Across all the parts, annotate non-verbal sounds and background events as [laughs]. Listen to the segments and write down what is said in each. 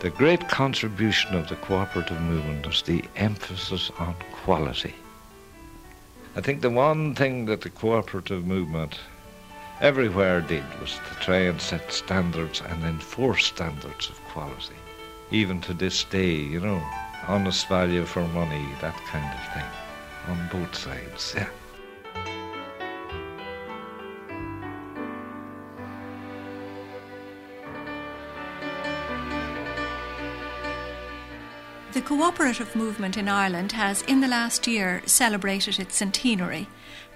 The great contribution of the cooperative movement was the emphasis on quality. I think the one thing that the cooperative movement everywhere did was to try and set standards and enforce standards of quality. Even to this day, you know, honest value for money, that kind of thing, on both sides, yeah. [laughs] cooperative movement in Ireland has, in the last year, celebrated its centenary,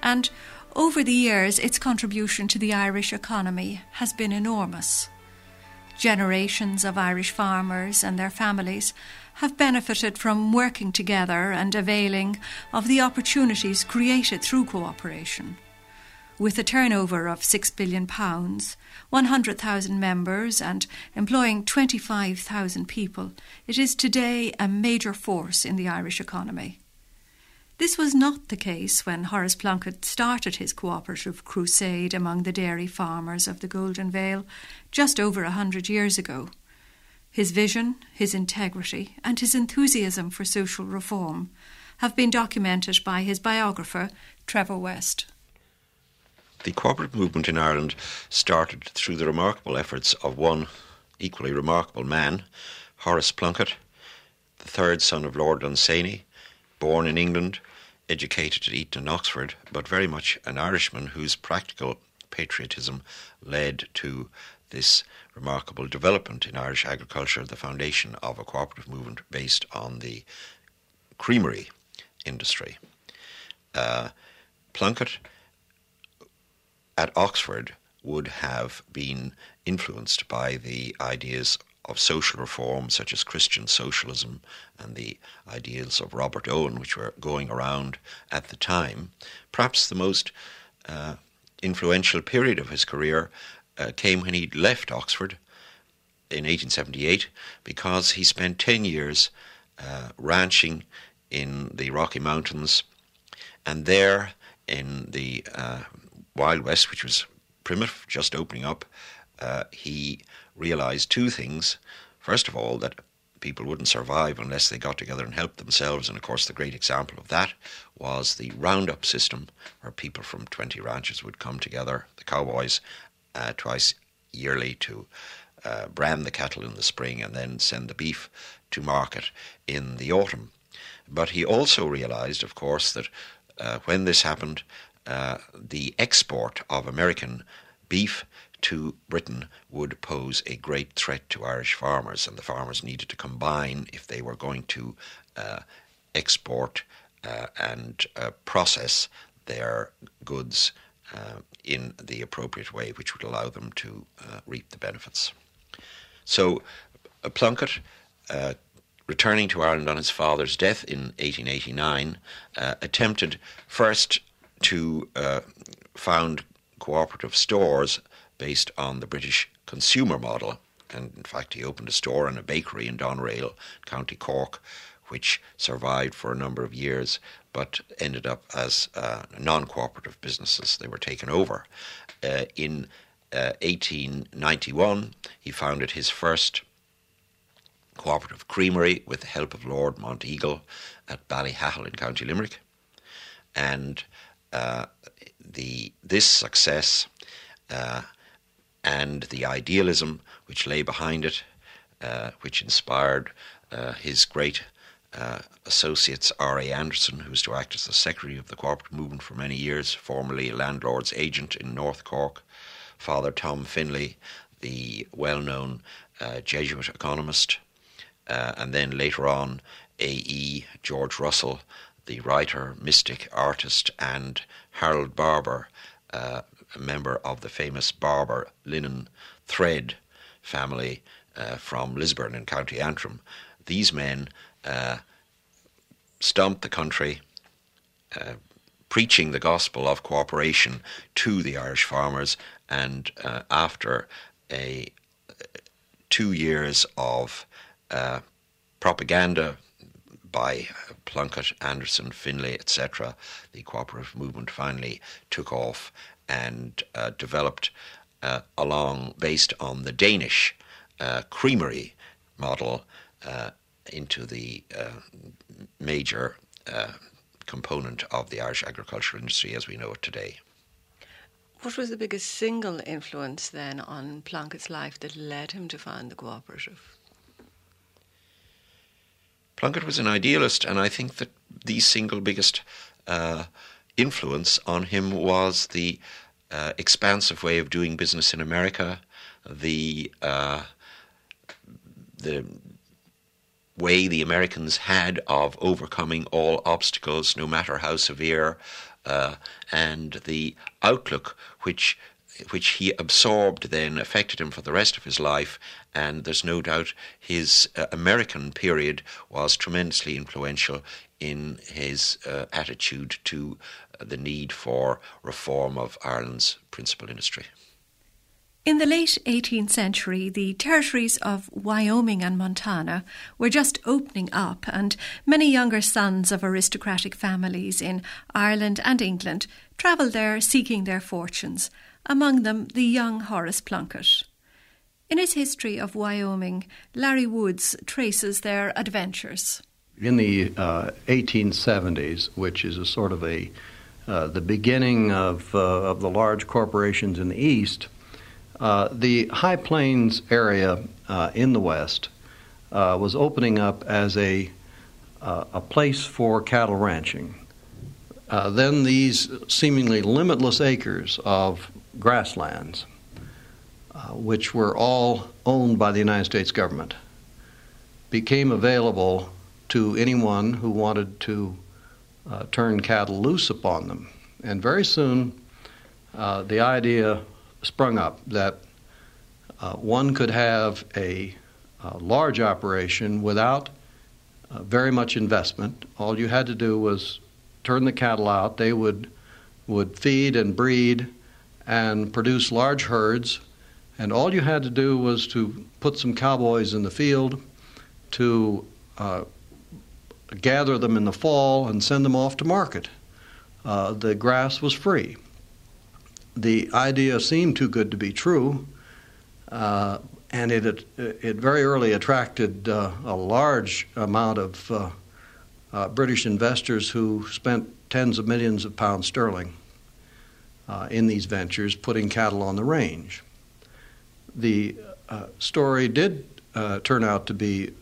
and over the years, its contribution to the Irish economy has been enormous. Generations of Irish farmers and their families have benefited from working together and availing of the opportunities created through cooperation. With a turnover of £6 billion, 100,000 members, and employing 25,000 people, it is today a major force in the Irish economy. This was not the case when Horace Plunkett started his cooperative crusade among the dairy farmers of the Golden Vale just over a hundred years ago. His vision, his integrity, and his enthusiasm for social reform have been documented by his biographer, Trevor West. The cooperative movement in Ireland started through the remarkable efforts of one equally remarkable man, Horace Plunkett, the third son of Lord Dunsany, born in England, educated at Eton and Oxford, but very much an Irishman whose practical patriotism led to this remarkable development in Irish agriculture, the foundation of a cooperative movement based on the creamery industry. Uh, Plunkett at Oxford would have been influenced by the ideas of social reform, such as Christian socialism and the ideals of Robert Owen, which were going around at the time. Perhaps the most uh, influential period of his career uh, came when he left Oxford in 1878 because he spent 10 years uh, ranching in the Rocky Mountains and there in the uh, Wild West, which was primitive, just opening up, uh, he realized two things. First of all, that people wouldn't survive unless they got together and helped themselves. And of course, the great example of that was the roundup system, where people from 20 ranches would come together, the cowboys, uh, twice yearly to uh, brand the cattle in the spring and then send the beef to market in the autumn. But he also realized, of course, that uh, when this happened, uh, the export of American beef to Britain would pose a great threat to Irish farmers, and the farmers needed to combine if they were going to uh, export uh, and uh, process their goods uh, in the appropriate way, which would allow them to uh, reap the benefits. So, Plunkett, returning to Ireland on his father's death in 1889, attempted first to found cooperative stores based on the British consumer model. And in fact, he opened a store and a bakery in Doneraile, County Cork, which survived for a number of years but ended up as uh, non cooperative businesses. They were taken over. Uh, in uh, 1891, he founded his first cooperative creamery with the help of Lord Monteagle at Ballyhahill in County Limerick. And uh, the this success uh, and the idealism which lay behind it, uh, which inspired uh, his great uh, associates R.A. Anderson, who was to act as the secretary of the cooperative movement for many years, formerly landlord's agent in North Cork, Father Tom Finlay, the well known uh, Jesuit economist, uh, and then later on A.E. George Russell, the writer, mystic, artist, and Harold Barbour, uh, a member of the famous Barbour linen thread family uh, from Lisburn in County Antrim. These men uh, stomped the country, uh, preaching the gospel of cooperation to the Irish farmers, and uh, after a two years of uh, propaganda by Plunkett, Anderson, Finlay, etc., the cooperative movement finally took off and uh, developed uh, along based on the Danish uh, creamery model uh, into the uh, major uh, component of the Irish agricultural industry as we know it today. What was the biggest single influence then on Plunkett's life that led him to found the cooperative? Plunkett was an idealist, and I think that the single biggest uh, influence on him was the uh, expansive way of doing business in America, the uh, the way the Americans had of overcoming all obstacles, no matter how severe, uh, and the outlook which which he absorbed then affected him for the rest of his life. And there's no doubt his uh, American period was tremendously influential in his uh, attitude to uh, the need for reform of Ireland's principal industry. In the late 18th century, the territories of Wyoming and Montana were just opening up, and many younger sons of aristocratic families in Ireland and England travelled there seeking their fortunes, among them the young Horace Plunkett. In his history of Wyoming, Larry Woods traces their adventures. In the uh, 1870s, which is a sort of a uh, the beginning of, uh, of the large corporations in the East, uh, the High Plains area uh, in the West uh, was opening up as a, a place for cattle ranching. Then these seemingly limitless acres of grasslands, which were all owned by the United States government, became available to anyone who wanted to turn cattle loose upon them. And very soon, the idea sprung up that uh, one could have a, a large operation without uh, very much investment. All you had to do was turn the cattle out. They would would feed and breed and produce large herds. And all you had to do was to put some cowboys in the field to uh, gather them in the fall and send them off to market. Uh, the grass was free the idea seemed too good to be true, uh, and it, it, very early attracted uh, a large amount of uh, uh British investors who spent tens of millions of pounds sterling uh, in these ventures, putting cattle on the range. The uh, story did turn out to be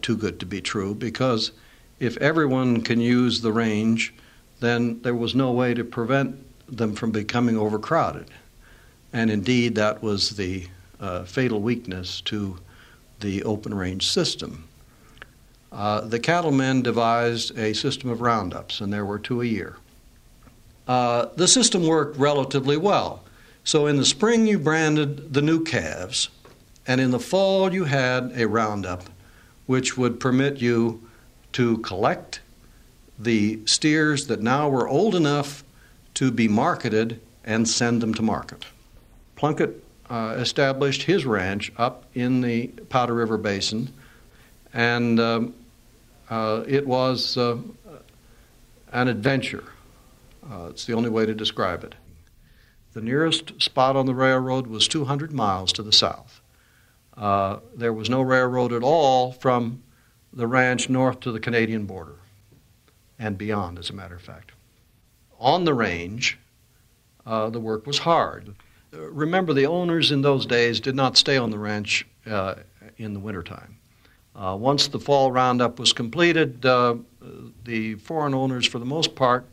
too good to be true because if everyone can use the range, then there was no way to prevent them from becoming overcrowded. And indeed, that was the uh, fatal weakness to the open range system. Uh, the cattlemen devised a system of roundups, and there were two a year. Uh, the system worked relatively well. So in the spring, you branded the new calves, and in the fall, you had a roundup which would permit you to collect the steers that now were old enough to be marketed and send them to market. Plunkett uh, established his ranch up in the Powder River Basin, and um, uh, it was uh, an adventure. Uh, it's the only way to describe it. The nearest spot on the railroad was 200 miles to the south. Uh, there was no railroad at all from the ranch north to the Canadian border and beyond, as a matter of fact on the range, uh, the work was hard. Remember, the owners in those days did not stay on the ranch uh, in the wintertime. Uh, once the fall roundup was completed, uh, the foreign owners, for the most part,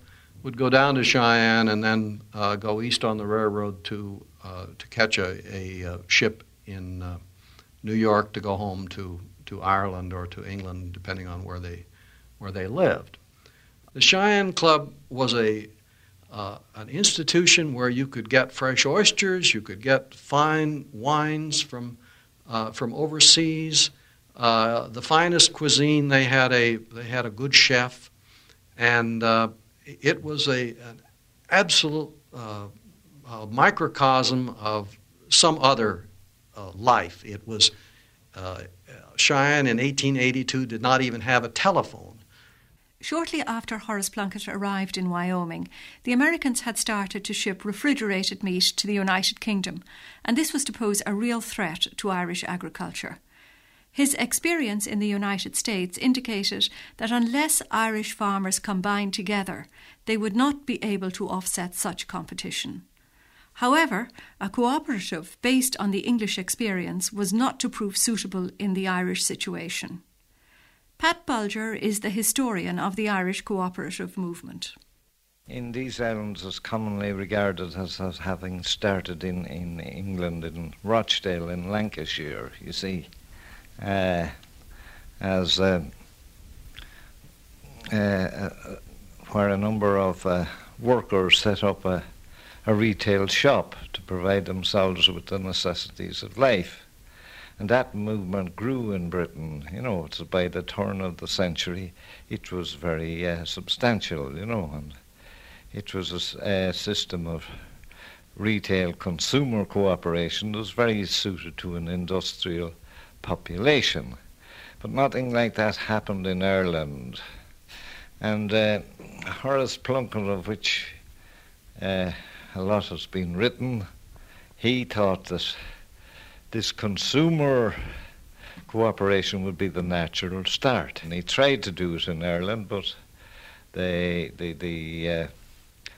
would go down to Cheyenne and then uh, go east on the railroad to uh, to catch a, a, ship in New York to go home to, to Ireland or to England, depending on where they where they lived. The Cheyenne Club was a uh, an institution where you could get fresh oysters, you could get fine wines from, uh, from overseas, uh, the finest cuisine. They had a, they had a good chef, and uh, it was a, an absolute uh, microcosm of some other uh, life. It was Cheyenne in 1882 did not even have a telephone. Shortly after Horace Plunkett arrived in Wyoming, the Americans had started to ship refrigerated meat to the United Kingdom, and this was to pose a real threat to Irish agriculture. His experience in the United States indicated that unless Irish farmers combined together, they would not be able to offset such competition. However, a cooperative based on the English experience was not to prove suitable in the Irish situation. Pat Bolger is the historian of the Irish cooperative movement. In these islands, is commonly regarded as, as having started in, in England, in Rochdale, in Lancashire, you see, uh, as uh, uh, uh where a number of workers set up a a retail shop to provide themselves with the necessities of life. And that movement grew in Britain. You know, it's by the turn of the century, it was very uh, substantial, you know, and it was a, a system of retail consumer cooperation that was very suited to an industrial population. But nothing like that happened in Ireland. And uh, Horace Plunkett, of which uh, a lot has been written. He thought that this consumer cooperation would be the natural start. And he tried to do it in Ireland, but the, the, the, uh,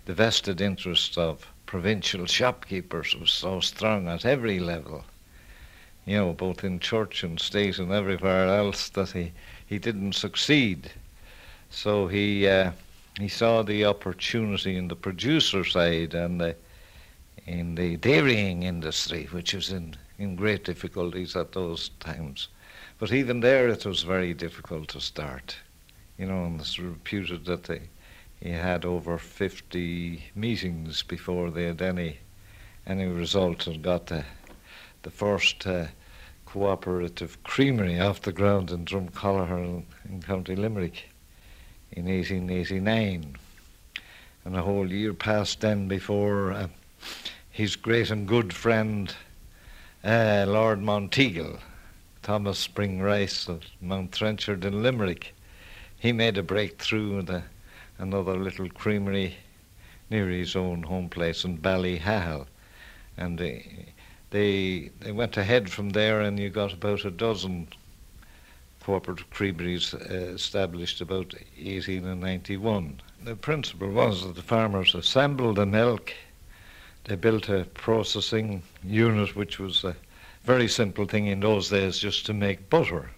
the vested interests of provincial shopkeepers was so strong at every level, you know, both in church and state and everywhere else, that he, he didn't succeed. So he uh, he saw the opportunity in the producer side and the, in the dairying industry, which was in, in great difficulties at those times. But even there, it was very difficult to start. You know, and it's reputed that they, he had over 50 meetings before they had any any result and got the, the first uh, cooperative creamery off the ground in Drumcollogher in, County Limerick in 1889. And a whole year passed then before uh, his great and good friend, uh, Lord Monteagle, Thomas Spring Rice of Mount Trenchard in Limerick, he made a breakthrough with a, another little creamery near his own home place in Ballyhahill. And they, they, went ahead from there, and you got about a dozen cooperative creameries uh, established about 1891. The principle was that the farmers assembled the milk, they built a processing unit which was a very simple thing in those days just to make butter.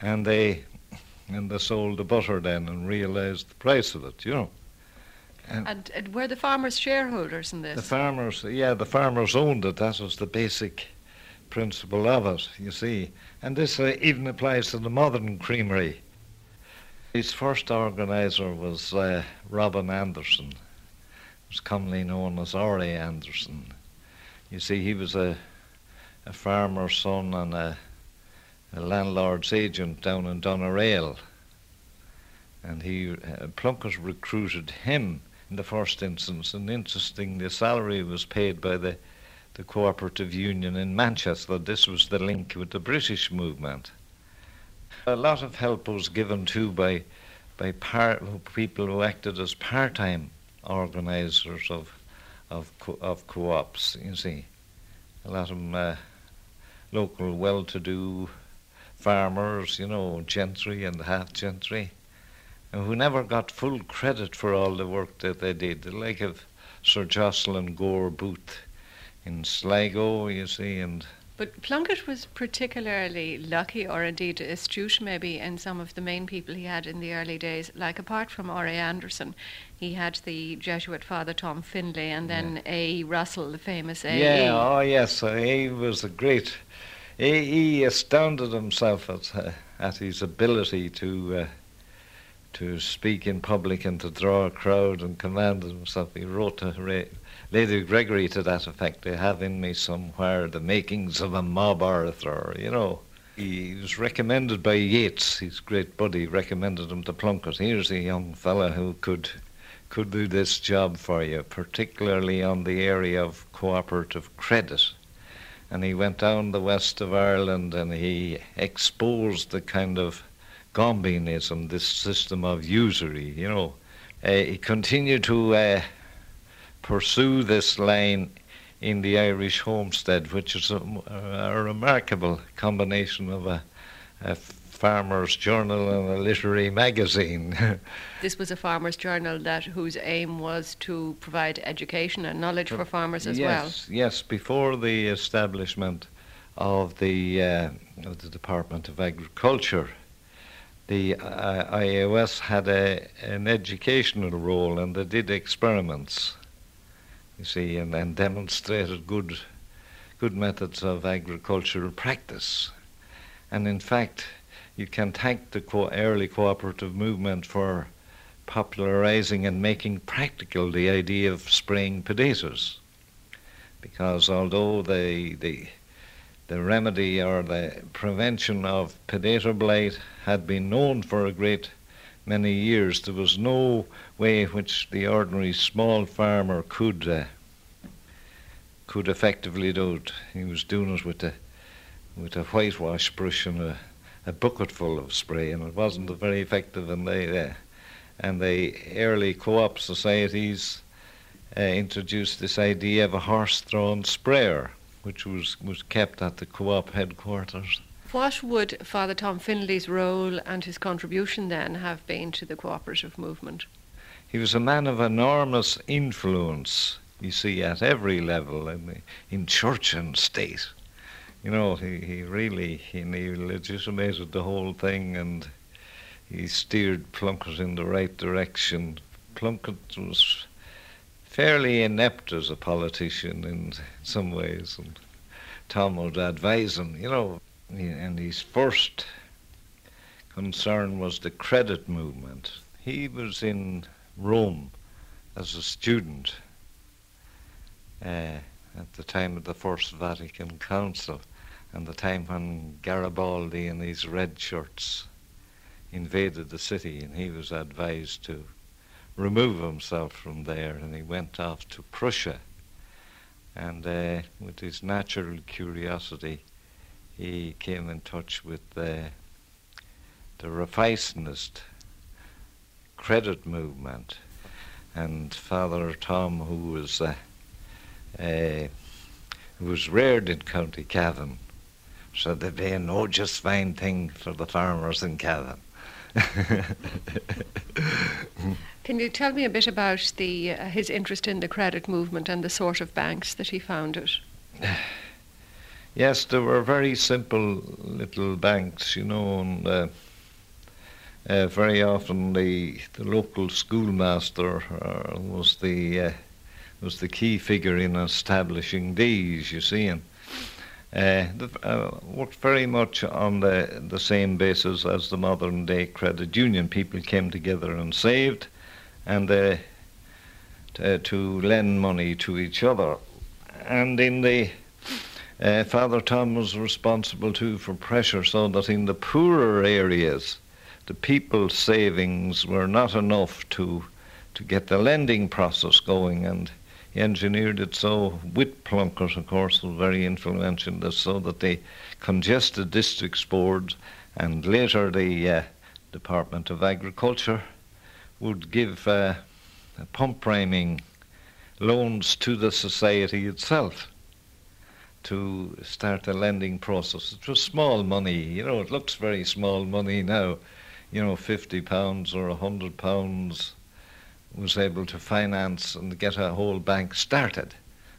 And they and they sold the butter then and realized the price of it, you know. And, and, and were the farmers shareholders in this? The farmers, yeah, the farmers owned it. That was the basic principle of it, you see. And this uh, even applies to the modern creamery. Its first organizer was uh, Robin Anderson, was commonly known as R.A. Anderson. You see, he was a, a farmer's son and a, a landlord's agent down in Doneraile. And he, uh, Plunkett recruited him in the first instance, and interesting, the salary was paid by the the Cooperative Union in Manchester. This was the link with the British movement. A lot of help was given too by, by par- people who acted as part time organisers of, of, co- of co ops, you see. A lot of uh, local well to do farmers, you know, gentry and half gentry, who never got full credit for all the work that they did, the like of Sir Jocelyn Gore Booth in Sligo, you see, and. But Plunkett was particularly lucky, or indeed astute, maybe, in some of the main people he had in the early days. Like, apart from R.A. Anderson, he had the Jesuit Father Tom Finlay, and then yeah. A. Russell, the famous A. Yeah, oh yes, he was a great. He, he astounded himself at, uh, at his ability to uh, to speak in public and to draw a crowd and command himself. He wrote to Lady Gregory to that effect. They have in me somewhere the makings of a mob orator, you know. He was recommended by Yeats, his great buddy, recommended him to Plunkett. Here's a young fella who could could do this job for you, particularly on the area of cooperative credit. And he went down the west of Ireland and he exposed the kind of Gombeenism, this system of usury, you know. Uh, he continued to uh, pursue this line in the Irish homestead, which is a, a remarkable combination of a, a farmer's journal and a literary magazine. [laughs] this was a farmer's journal that whose aim was to provide education and knowledge for farmers as yes, well. Yes, yes, before the establishment of the uh, of the Department of Agriculture, the uh, had a, an educational role and they did experiments, you see, and, and demonstrated good good methods of agricultural practice. And in fact, you can thank the co- early cooperative movement for popularizing and making practical the idea of spraying potatoes. Because although the, the, the remedy or the prevention of potato blight had been known for a great many years, there was no way which the ordinary small farmer could uh, could effectively do it. He was doing it with a with a whitewash brush and a a bucketful of spray, and it wasn't very effective. And they uh, and the early co-op societies uh, introduced this idea of a horse-drawn sprayer, which was was kept at the co-op headquarters. What would Father Tom Finlay's role and his contribution then have been to the cooperative movement? He was a man of enormous influence, you see, at every level in, the, in church and state you know, he, he really he, he legitimated the whole thing and he steered Plunkett in the right direction. Plunkett was fairly inept as a politician in some ways, and Tom would advise him, you know, and his first concern was the credit movement. He was in Rome as a student uh, at the time of the First Vatican Council and the time when Garibaldi in these red shirts invaded the city and he was advised to remove himself from there and he went off to Prussia. And uh, with his natural curiosity, he came in touch with uh, the Raiffeisenist credit movement. And Father Tom, who was uh, uh, who was reared in County Cavan, so they'd be no just fine thing for the farmers in Cavan. [laughs] Can you tell me a bit about the uh, his interest in the credit movement and the sort of banks that he founded? [sighs] Yes, there were very simple little banks, you know, and uh, uh, very often the the local schoolmaster uh, was the uh, was the key figure in establishing these. You see, and uh, uh, worked very much on the, the same basis as the modern day credit union. People came together and saved and uh, to, to lend money to each other. And in the uh, Father Tom was responsible too for pressure so that in the poorer areas, the people's savings were not enough to to get the lending process going and engineered it so with Plunkett, of course, was very influential in this, so that the congested districts board and later the uh, Department of Agriculture would give uh, pump priming loans to the society itself to start the lending process. It was small money, you know, it looks very small money now, you know, 50 pounds or 100 pounds was able to finance and get a whole bank started.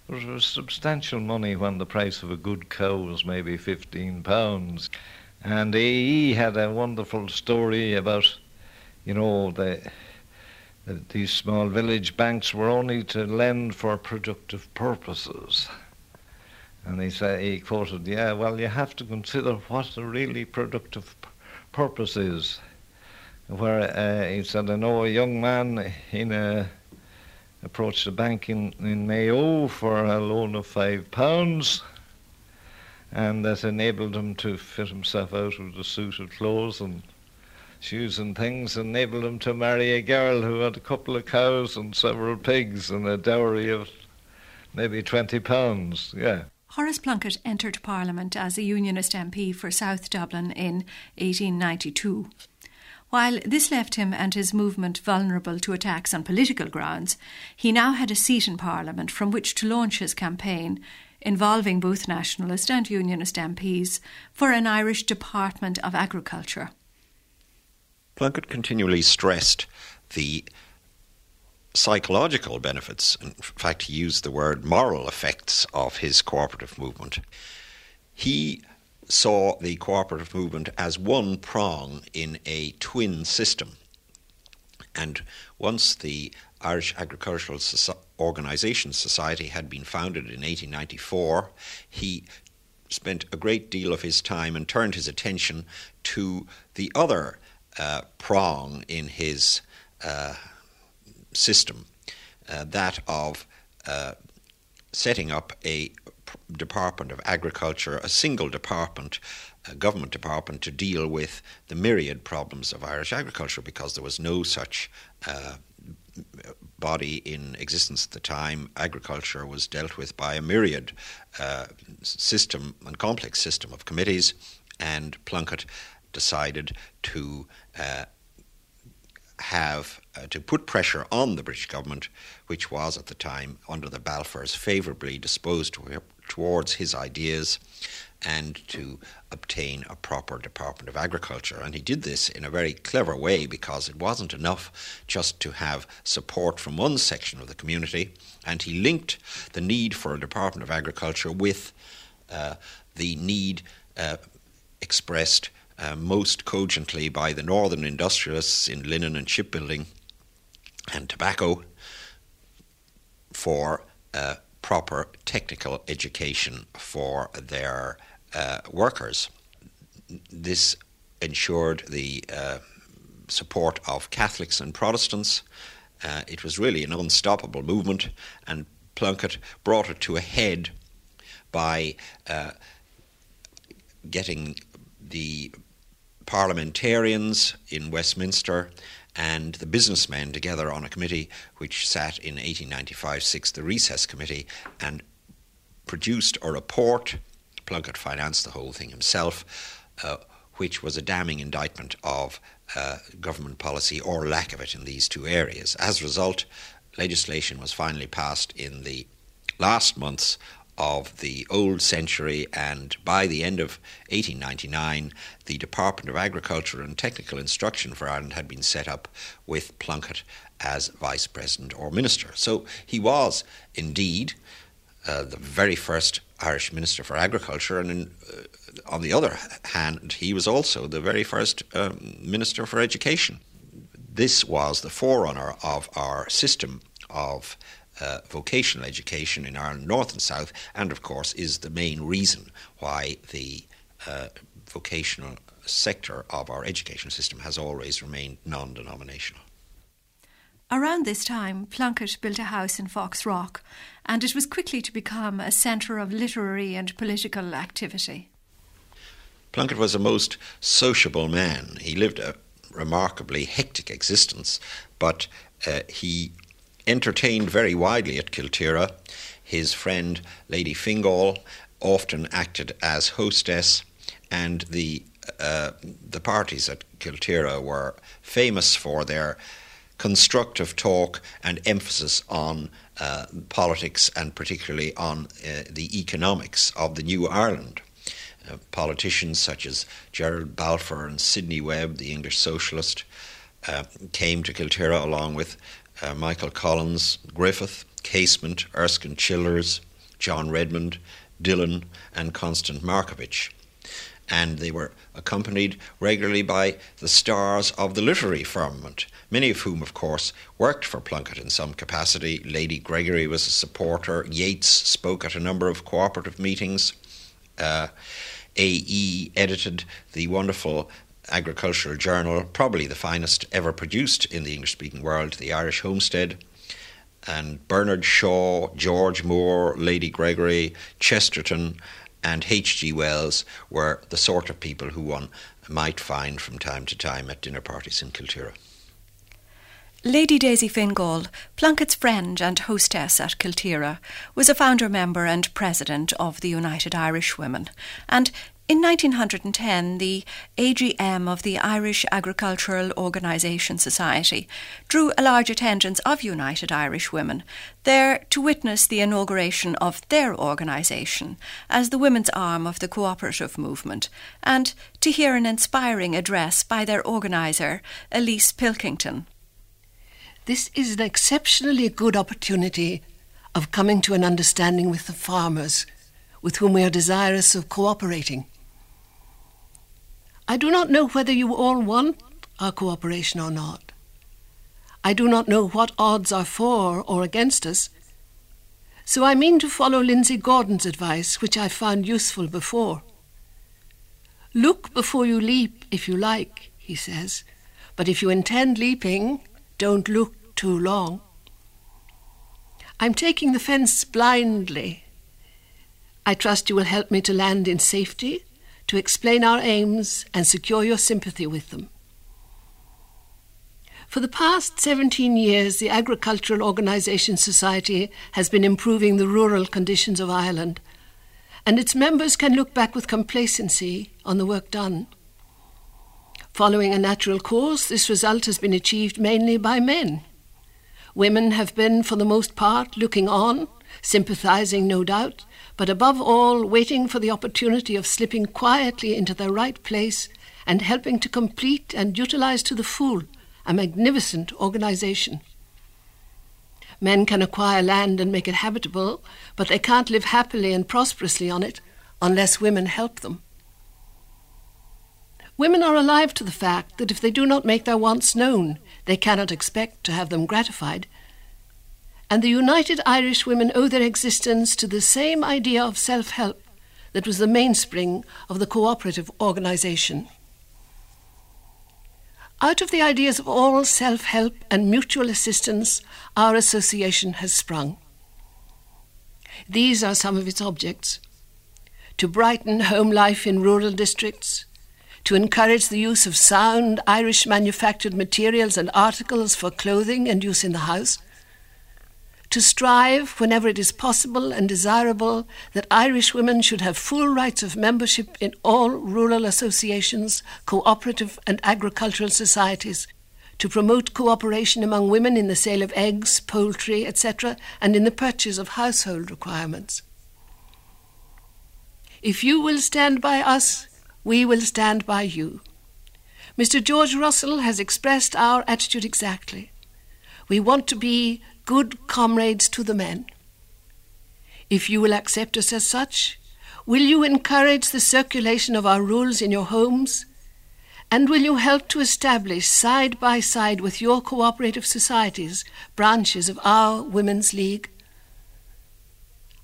It was substantial money when the price of a good cow was maybe 15 pounds. And AE had a wonderful story about, you know, the, the, these small village banks were only to lend for productive purposes. And he said, he quoted, yeah, well, you have to consider what a really productive p- purpose is where uh, he said, I know a young man in a, approached the bank in, in Mayo for a loan of five pounds, and that enabled him to fit himself out with a suit of clothes and shoes and things, enabled him to marry a girl who had a couple of cows and several pigs and a dowry of maybe 20 pounds. Yeah. Horace Plunkett entered Parliament as a Unionist MP for South Dublin in 1892. While this left him and his movement vulnerable to attacks on political grounds, he now had a seat in Parliament from which to launch his campaign, involving both nationalist and unionist MPs, for an Irish Department of Agriculture. Plunkett continually stressed the psychological benefits, in fact, he used the word moral effects of his cooperative movement. He saw the cooperative movement as one prong in a twin system. And once the Irish Agricultural Soci- Organisation Society had been founded in 1894, he spent a great deal of his time and turned his attention to the other uh, prong in his uh, system, uh, that of uh, setting up a Department of Agriculture, a single department, a government department, to deal with the myriad problems of Irish agriculture because there was no such uh, body in existence at the time. Agriculture was dealt with by a myriad uh, system and complex system of committees, and Plunkett decided to uh, have uh, to put pressure on the British government, which was at the time under the Balfours favourably disposed to, towards his ideas, and to obtain a proper Department of Agriculture. And he did this in a very clever way because it wasn't enough just to have support from one section of the community, and he linked the need for a Department of Agriculture with uh, the need uh, expressed uh, most cogently by the northern industrialists in linen and shipbuilding and tobacco for uh, proper technical education for their uh, workers. This ensured the uh, support of Catholics and Protestants. Uh, it was really an unstoppable movement, and Plunkett brought it to a head by uh, getting the parliamentarians in Westminster and the businessmen together on a committee which sat in 1895 6, the Recess Committee, and produced a report. Plunkett financed the whole thing himself, uh, which was a damning indictment of uh, government policy or lack of it in these two areas. As a result, legislation was finally passed in the last months of the old century, and by the end of 1899, the Department of Agriculture and Technical Instruction for Ireland had been set up with Plunkett as Vice President or Minister. So he was indeed uh, the very first Irish Minister for Agriculture, and in, uh, on the other hand, he was also the very first um, Minister for Education. This was the forerunner of our system of uh, vocational education in Ireland, North and South, and of course is the main reason why the uh, vocational sector of our education system has always remained non denominational. Around this time, Plunkett built a house in Foxrock, and it was quickly to become a centre of literary and political activity. Plunkett was a most sociable man. He lived a remarkably hectic existence, but uh, he entertained very widely at Kilteragh. His friend Lady Fingall often acted as hostess, and the uh, the parties at Kilteragh were famous for their constructive talk and emphasis on uh, politics and particularly on uh, the economics of the new Ireland. Uh, politicians such as Gerald Balfour and Sidney Webb, the English socialist, uh, came to Kilteragh along with uh, Michael Collins, Griffith, Casement, Erskine Childers, John Redmond, Dillon, and Constance Markievicz. And they were accompanied regularly by the stars of the literary firmament, many of whom, of course, worked for Plunkett in some capacity. Lady Gregory was a supporter. Yeats spoke at a number of cooperative meetings. Uh, AE edited the wonderful agricultural journal, probably the finest ever produced in the English speaking world, the Irish Homestead. And Bernard Shaw, George Moore, Lady Gregory, Chesterton, and H.G. Wells were the sort of people who one might find from time to time at dinner parties in Kilteragh. Lady Daisy Fingall, Plunkett's friend and hostess at Kilteragh, was a founder member and president of the United Irish Women, and In 1910, the AGM of the Irish Agricultural Organisation Society drew a large attendance of United Irish Women, there to witness the inauguration of their organisation as the women's arm of the cooperative movement, and to hear an inspiring address by their organiser, Ellice Pilkington. This is an exceptionally good opportunity of coming to an understanding with the farmers with whom we are desirous of cooperating. I do not know whether you all want our cooperation or not. I do not know what odds are for or against us. So I mean to follow Lindsay Gordon's advice, which I found useful before. Look before you leap, if you like, he says, but if you intend leaping, don't look too long. I'm taking the fence blindly. I trust you will help me to land in safety to explain our aims and secure your sympathy with them. For the past 17 years, the Agricultural Organisation Society has been improving the rural conditions of Ireland, and its members can look back with complacency on the work done. Following a natural course, this result has been achieved mainly by men. Women have been, for the most part, looking on, sympathizing, no doubt, but above all, waiting for the opportunity of slipping quietly into their right place and helping to complete and utilize to the full a magnificent organization. Men can acquire land and make it habitable, but they can't live happily and prosperously on it unless women help them. Women are alive to the fact that if they do not make their wants known, they cannot expect to have them gratified, and the United Irish Women owe their existence to the same idea of self help that was the mainspring of the cooperative organisation. Out of the ideas of all self help and mutual assistance, our association has sprung. These are some of its objects to brighten home life in rural districts, to encourage the use of sound Irish manufactured materials and articles for clothing and use in the house to strive, whenever it is possible and desirable, that Irish women should have full rights of membership in all rural associations, cooperative and agricultural societies, to promote cooperation among women in the sale of eggs, poultry, etc., and in the purchase of household requirements. If you will stand by us, we will stand by you. Mr. George Russell has expressed our attitude exactly. We want to be good comrades to the men. If you will accept us as such, will you encourage the circulation of our rules in your homes? And will you help to establish, side by side with your cooperative societies, branches of our Women's League?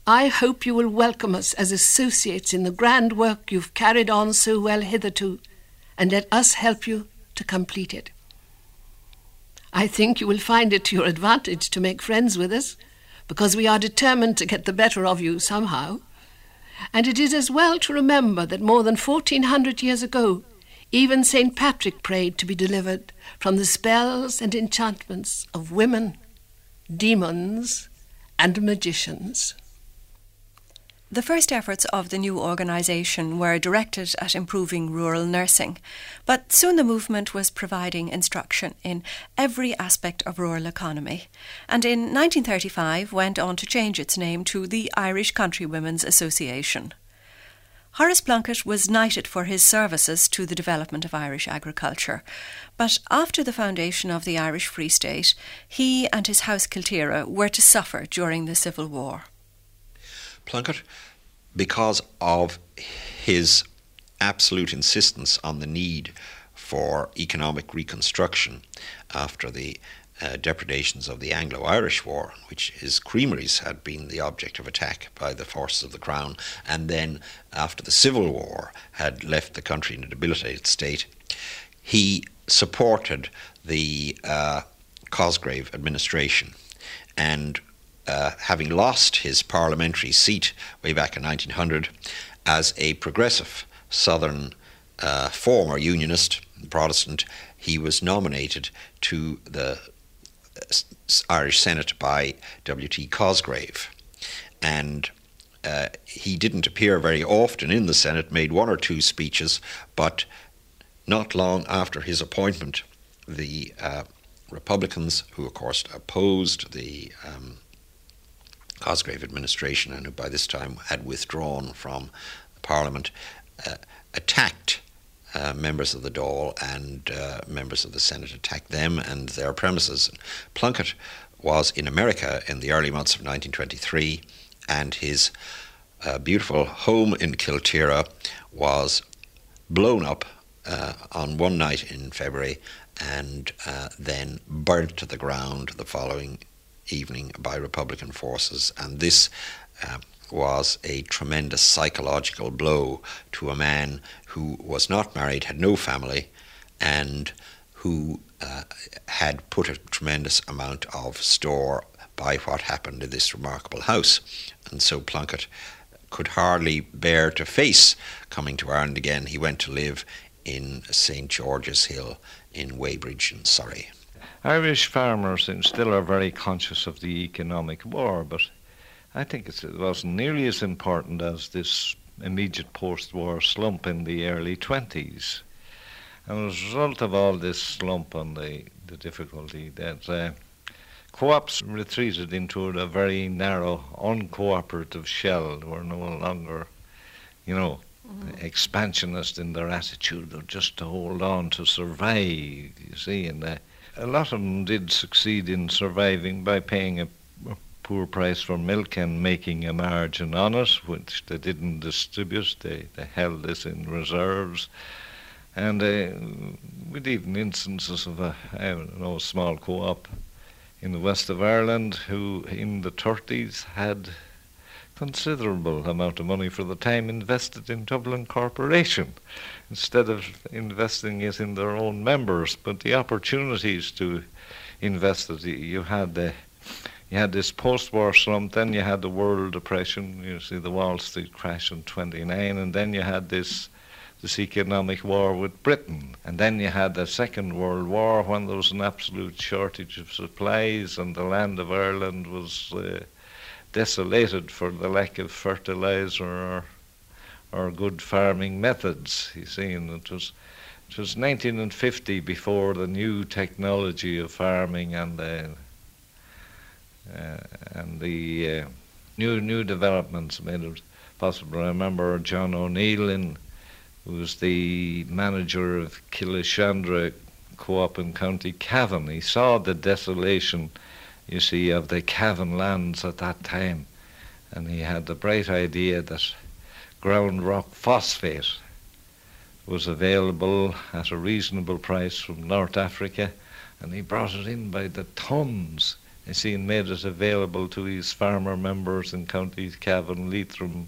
I hope you will welcome us as associates in the grand work you've carried on so well hitherto, and let us help you to complete it. I think you will find it to your advantage to make friends with us, because we are determined to get the better of you somehow. And it is as well to remember that more than fourteen hundred years ago, even St. Patrick prayed to be delivered from the spells and enchantments of women, demons, and magicians. The first efforts of the new organisation were directed at improving rural nursing, but soon the movement was providing instruction in every aspect of rural economy, and in 1935 went on to change its name to the Irish Countrywomen's Association. Horace Plunkett was knighted for his services to the development of Irish agriculture, but after the foundation of the Irish Free State, he and his house Kilteragh were to suffer during the Civil War. Plunkett, because of his absolute insistence on the need for economic reconstruction after the uh, depredations of the Anglo Irish War, which his creameries had been the object of attack by the forces of the Crown, and then after the Civil War had left the country in a debilitated state, he supported the uh, Cosgrave administration and uh, having lost his parliamentary seat way back in 1900 as a progressive Southern uh, former Unionist, Protestant, he was nominated to the uh, Irish Senate by W.T. Cosgrave. And uh, he didn't appear very often in the Senate, made one or two speeches, but not long after his appointment, the uh, Republicans, who of course opposed the um, Cosgrave administration and who by this time had withdrawn from Parliament, uh, attacked uh, members of the Dáil and uh, members of the Senate, attacked them and their premises. Plunkett was in America in the early months of 1923, and his uh, beautiful home in Kilteragh was blown up uh, on one night in February and uh, then burnt to the ground the following evening by Republican forces. And this uh, was a tremendous psychological blow to a man who was not married, had no family, and who uh, had put a tremendous amount of store by what happened in this remarkable house. And so Plunkett could hardly bear to face coming to Ireland again. He went to live in St George's Hill in Weybridge in Surrey. Irish farmers still are very conscious of the economic war, but I think it wasn't nearly as important as this immediate post war slump in the early 20s. And as a result of all this slump and the, the difficulty, that uh, co-ops retreated into a very narrow, uncooperative shell. They were no longer, you know, mm. expansionist in their attitude, or just to hold on to survive. You see, and uh, a lot of them did succeed in surviving by paying a, a poor price for milk and making a margin on it, which they didn't distribute. They they held this in reserves. And uh, with even instances of a I don't know, small co-op in the west of Ireland who in the 30s had considerable amount of money for the time invested in Dublin Corporation instead of investing it in their own members. But the opportunities to invest it, you had the you had this post-war slump, then you had the world depression, you see the Wall Street crash in 29, and then you had this this economic war with Britain. And then you had the Second World War when there was an absolute shortage of supplies and the land of Ireland was uh, desolated for the lack of fertilizer or, or good farming methods. You see, and it was it was 1950 before the new technology of farming and the uh, and the uh, new new developments made it possible. I remember John O'Neill in who was the manager of Killeshandra Co-op in County Cavan. He saw the desolation, you see, of the Cavan lands at that time, and he had the bright idea that ground rock phosphate was available at a reasonable price from North Africa, and he brought it in by the tons. You see, and made it available to his farmer members in counties Cavan, Leitrim,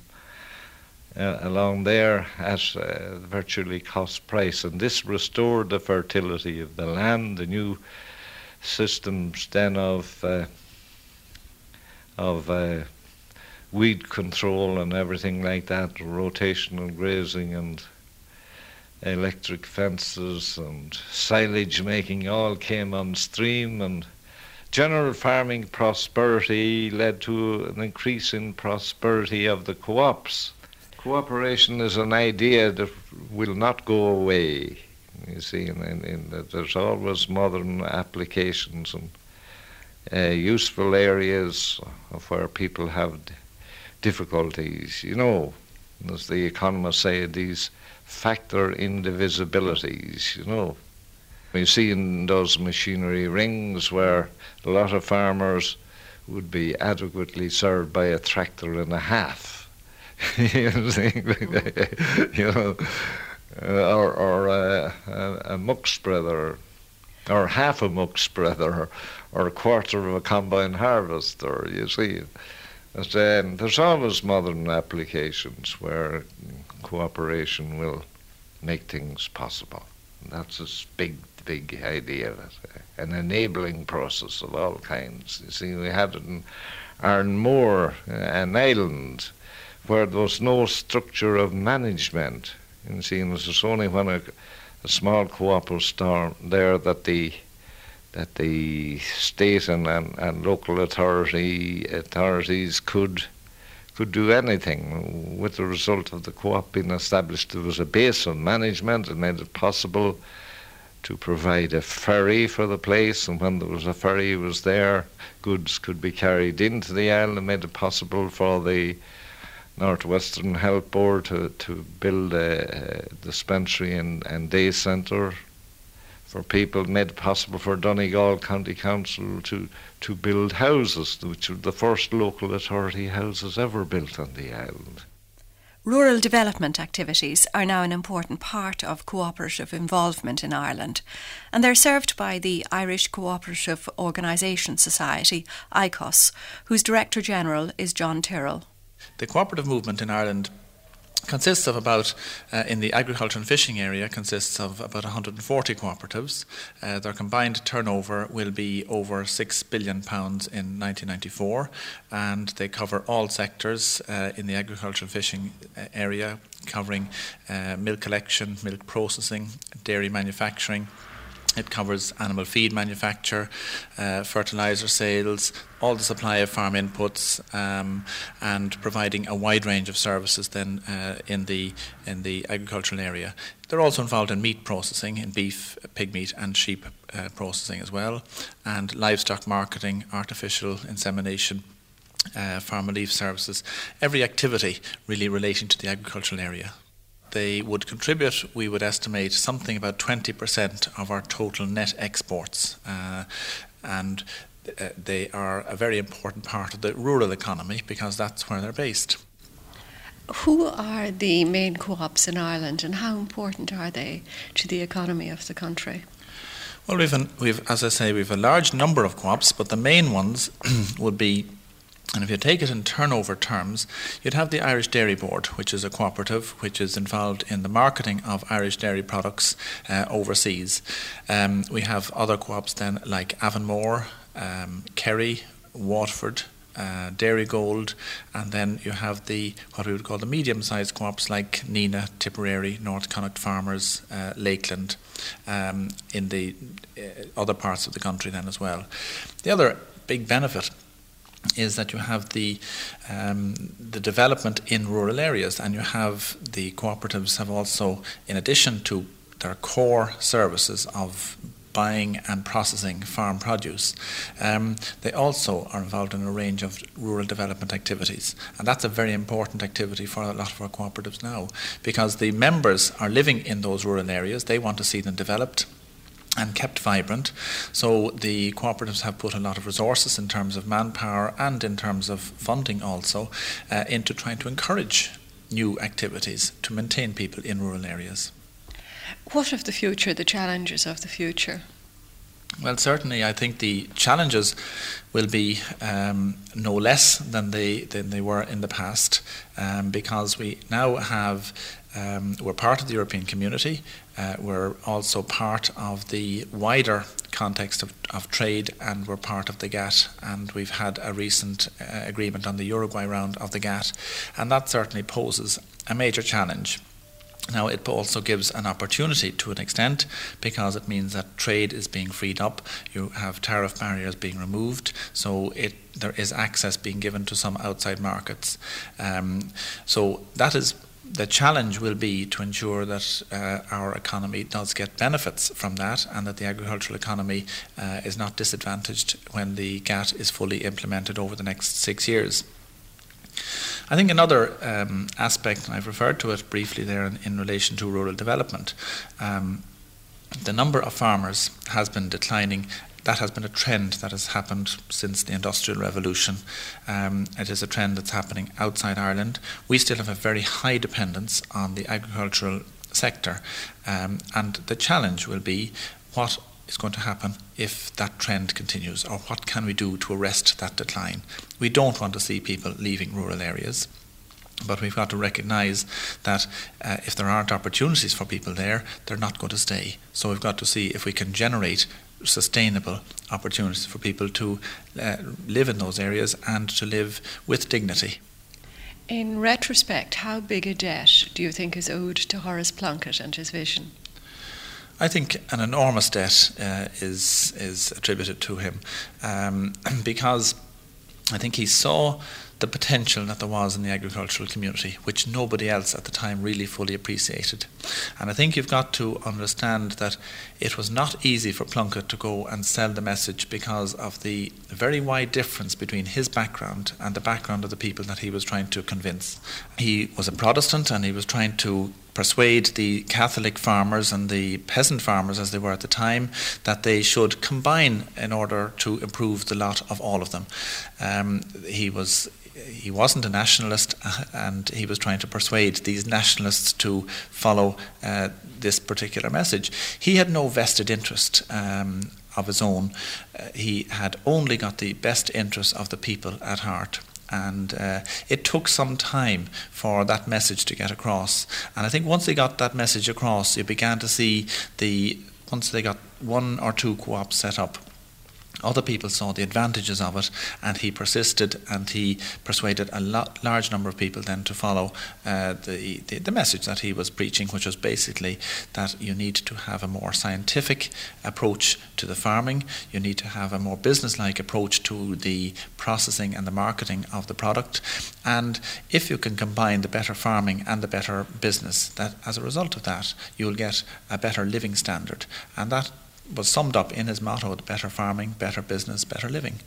uh, along there at uh, virtually cost price. And this restored the fertility of the land, the new systems then of, uh, of uh, weed control and everything like that, rotational grazing and electric fences and silage making all came on stream and general farming prosperity led to an increase in prosperity of the co-ops Cooperation is an idea that will not go away. You see, there's always modern applications and uh, useful areas where people have difficulties. You know, as the economists say, these factor indivisibilities. You know, we see in those machinery rings where a lot of farmers would be adequately served by a tractor and a half [laughs] you know, [laughs] or, or a, a, a muck spreader, or half a muck spreader, or, a quarter of a combine harvester, you see. But, um, there's always modern applications where cooperation will make things possible. And that's a big, big idea, an enabling process of all kinds. You see, we had it in Moor, uh, an island, where there was no structure of management. You see, it was only when a, a small co-op was started there that the that the state and, and, and local authority authorities could could do anything. With the result of the co-op being established, there was a base of management. It made it possible to provide a ferry for the place, and when there was a ferry was there, goods could be carried into the island and made it possible for the Northwestern Health Board to, to build a, a dispensary and, and day centre for people, made it possible for Donegal County Council to, to build houses, which were the first local authority houses ever built on the island. Rural development activities are now an important part of cooperative involvement in Ireland, and they're served by the Irish Cooperative Organisation Society, ICOS, whose Director General is John Tyrrell. The cooperative movement in Ireland consists of about, uh, in the agriculture and fishing area, consists of about 140 cooperatives. Uh, their combined turnover will be over £6 billion in 1994, and they cover all sectors uh, in the agriculture and fishing uh, area, covering uh, milk collection, milk processing, dairy manufacturing. It covers animal feed manufacture, uh, fertilizer sales, all the supply of farm inputs, um, and providing a wide range of services then uh, in the in the agricultural area. They're also involved in meat processing, in beef, pig meat, and sheep uh, processing as well, and livestock marketing, artificial insemination. Uh, farm relief services, every activity really relating to the agricultural area they would contribute, we would estimate something about 20% of our total net exports. Uh, and uh, they are a very important part of the rural economy because that's where they're based. Who are the main co ops in Ireland and how important are they to the economy of the country? Well, we've, an, we've, as I say, we've a large number of co ops, but the main ones [clears throat] would be and if you take it in turnover terms, you'd have the Irish Dairy Board, which is a cooperative which is involved in the marketing of Irish dairy products uh, overseas. Um, we have other co ops then like Avonmore, um, Kerry, Waterford, uh, Dairygold, and then you have the what we would call the medium-sized co-ops like Nenagh, Tipperary, North Connacht Farmers, uh, Lakeland, um, in the uh, other parts of the country then as well. The other big benefit is that you have the um, the development in rural areas, and you have the cooperatives have also, in addition to their core services of buying and processing farm produce, um, they also are involved in a range of rural development activities. And that's a very important activity for a lot of our cooperatives now because the members are living in those rural areas, they want to see them developed and kept vibrant. So the cooperatives have put a lot of resources in terms of manpower and in terms of funding also uh, into trying to encourage new activities to maintain people in rural areas. What of the future, the challenges of the future? Well, certainly, I think the challenges will be um, no less than they than they were in the past, um, because we now have um, we're part of the European community. Uh, we're also part of the wider context of, of, trade, and we're part of the GATT. And we've had a recent uh, agreement on the Uruguay round of the GATT, and that certainly poses a major challenge. Now, it also gives an opportunity to an extent because it means that trade is being freed up. You have tariff barriers being removed, so it there is access being given to some outside markets. Um, so that is the challenge will be to ensure that uh, our economy does get benefits from that and that the agricultural economy uh, is not disadvantaged when the GATT is fully implemented over the next six years. I think another um, aspect, and I've referred to it briefly there in, in relation to rural development, um, the number of farmers has been declining that has been a trend that has happened since the Industrial Revolution. Um, it is a trend that's happening outside Ireland. We still have a very high dependence on the agricultural sector, um, and the challenge will be what is going to happen if that trend continues, or what can we do to arrest that decline? We don't want to see people leaving rural areas. But we've got to recognise that uh, if there aren't opportunities for people there, they're not going to stay. So we've got to see if we can generate sustainable opportunities for people to uh, live in those areas and to live with dignity. In retrospect, how big a debt do you think is owed to Horace Plunkett and his vision? I think an enormous debt uh, is is attributed to him um, [clears throat] because I think he saw the potential that there was in the agricultural community, which nobody else at the time really fully appreciated. And I think you've got to understand that it was not easy for Plunkett to go and sell the message because of the very wide difference between his background and the background of the people that he was trying to convince. He was a Protestant and he was trying to persuade the Catholic farmers and the peasant farmers, as they were at the time, that they should combine in order to improve the lot of all of them. Um, he was he wasn't a nationalist, uh, and he was trying to persuade these nationalists to follow uh, this particular message. He had no vested interest. Um, of his own, uh, he had only got the best interests of the people at heart and uh, it took some time for that message to get across. And I think once they got that message across, you began to see the once they got one or two co-ops set up other people saw the advantages of it, and he persisted and he persuaded a lot, large number of people then to follow uh, the, the, the message that he was preaching, which was basically that you need to have a more scientific approach to the farming, you need to have a more business-like approach to the processing and the marketing of the product, and if you can combine the better farming and the better business, that as a result of that you will get a better living standard, and that was summed up in his motto better farming, better business, better living.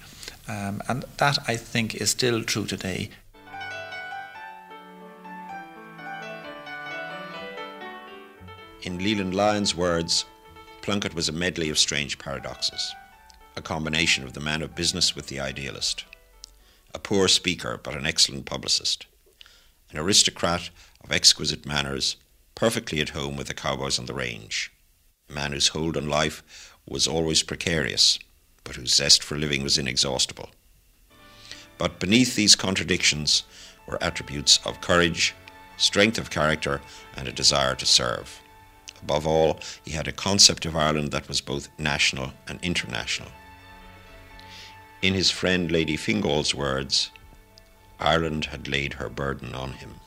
Um, and that, I think, is still true today. In Leland Lyons' words, Plunkett was a medley of strange paradoxes, a combination of the man of business with the idealist, a poor speaker but an excellent publicist, an aristocrat of exquisite manners, perfectly at home with the cowboys on the range a man whose hold on life was always precarious, but whose zest for living was inexhaustible. But beneath these contradictions were attributes of courage, strength of character, and a desire to serve. Above all, he had a concept of Ireland that was both national and international. In his friend Lady Fingall's words, Ireland had laid her burden on him.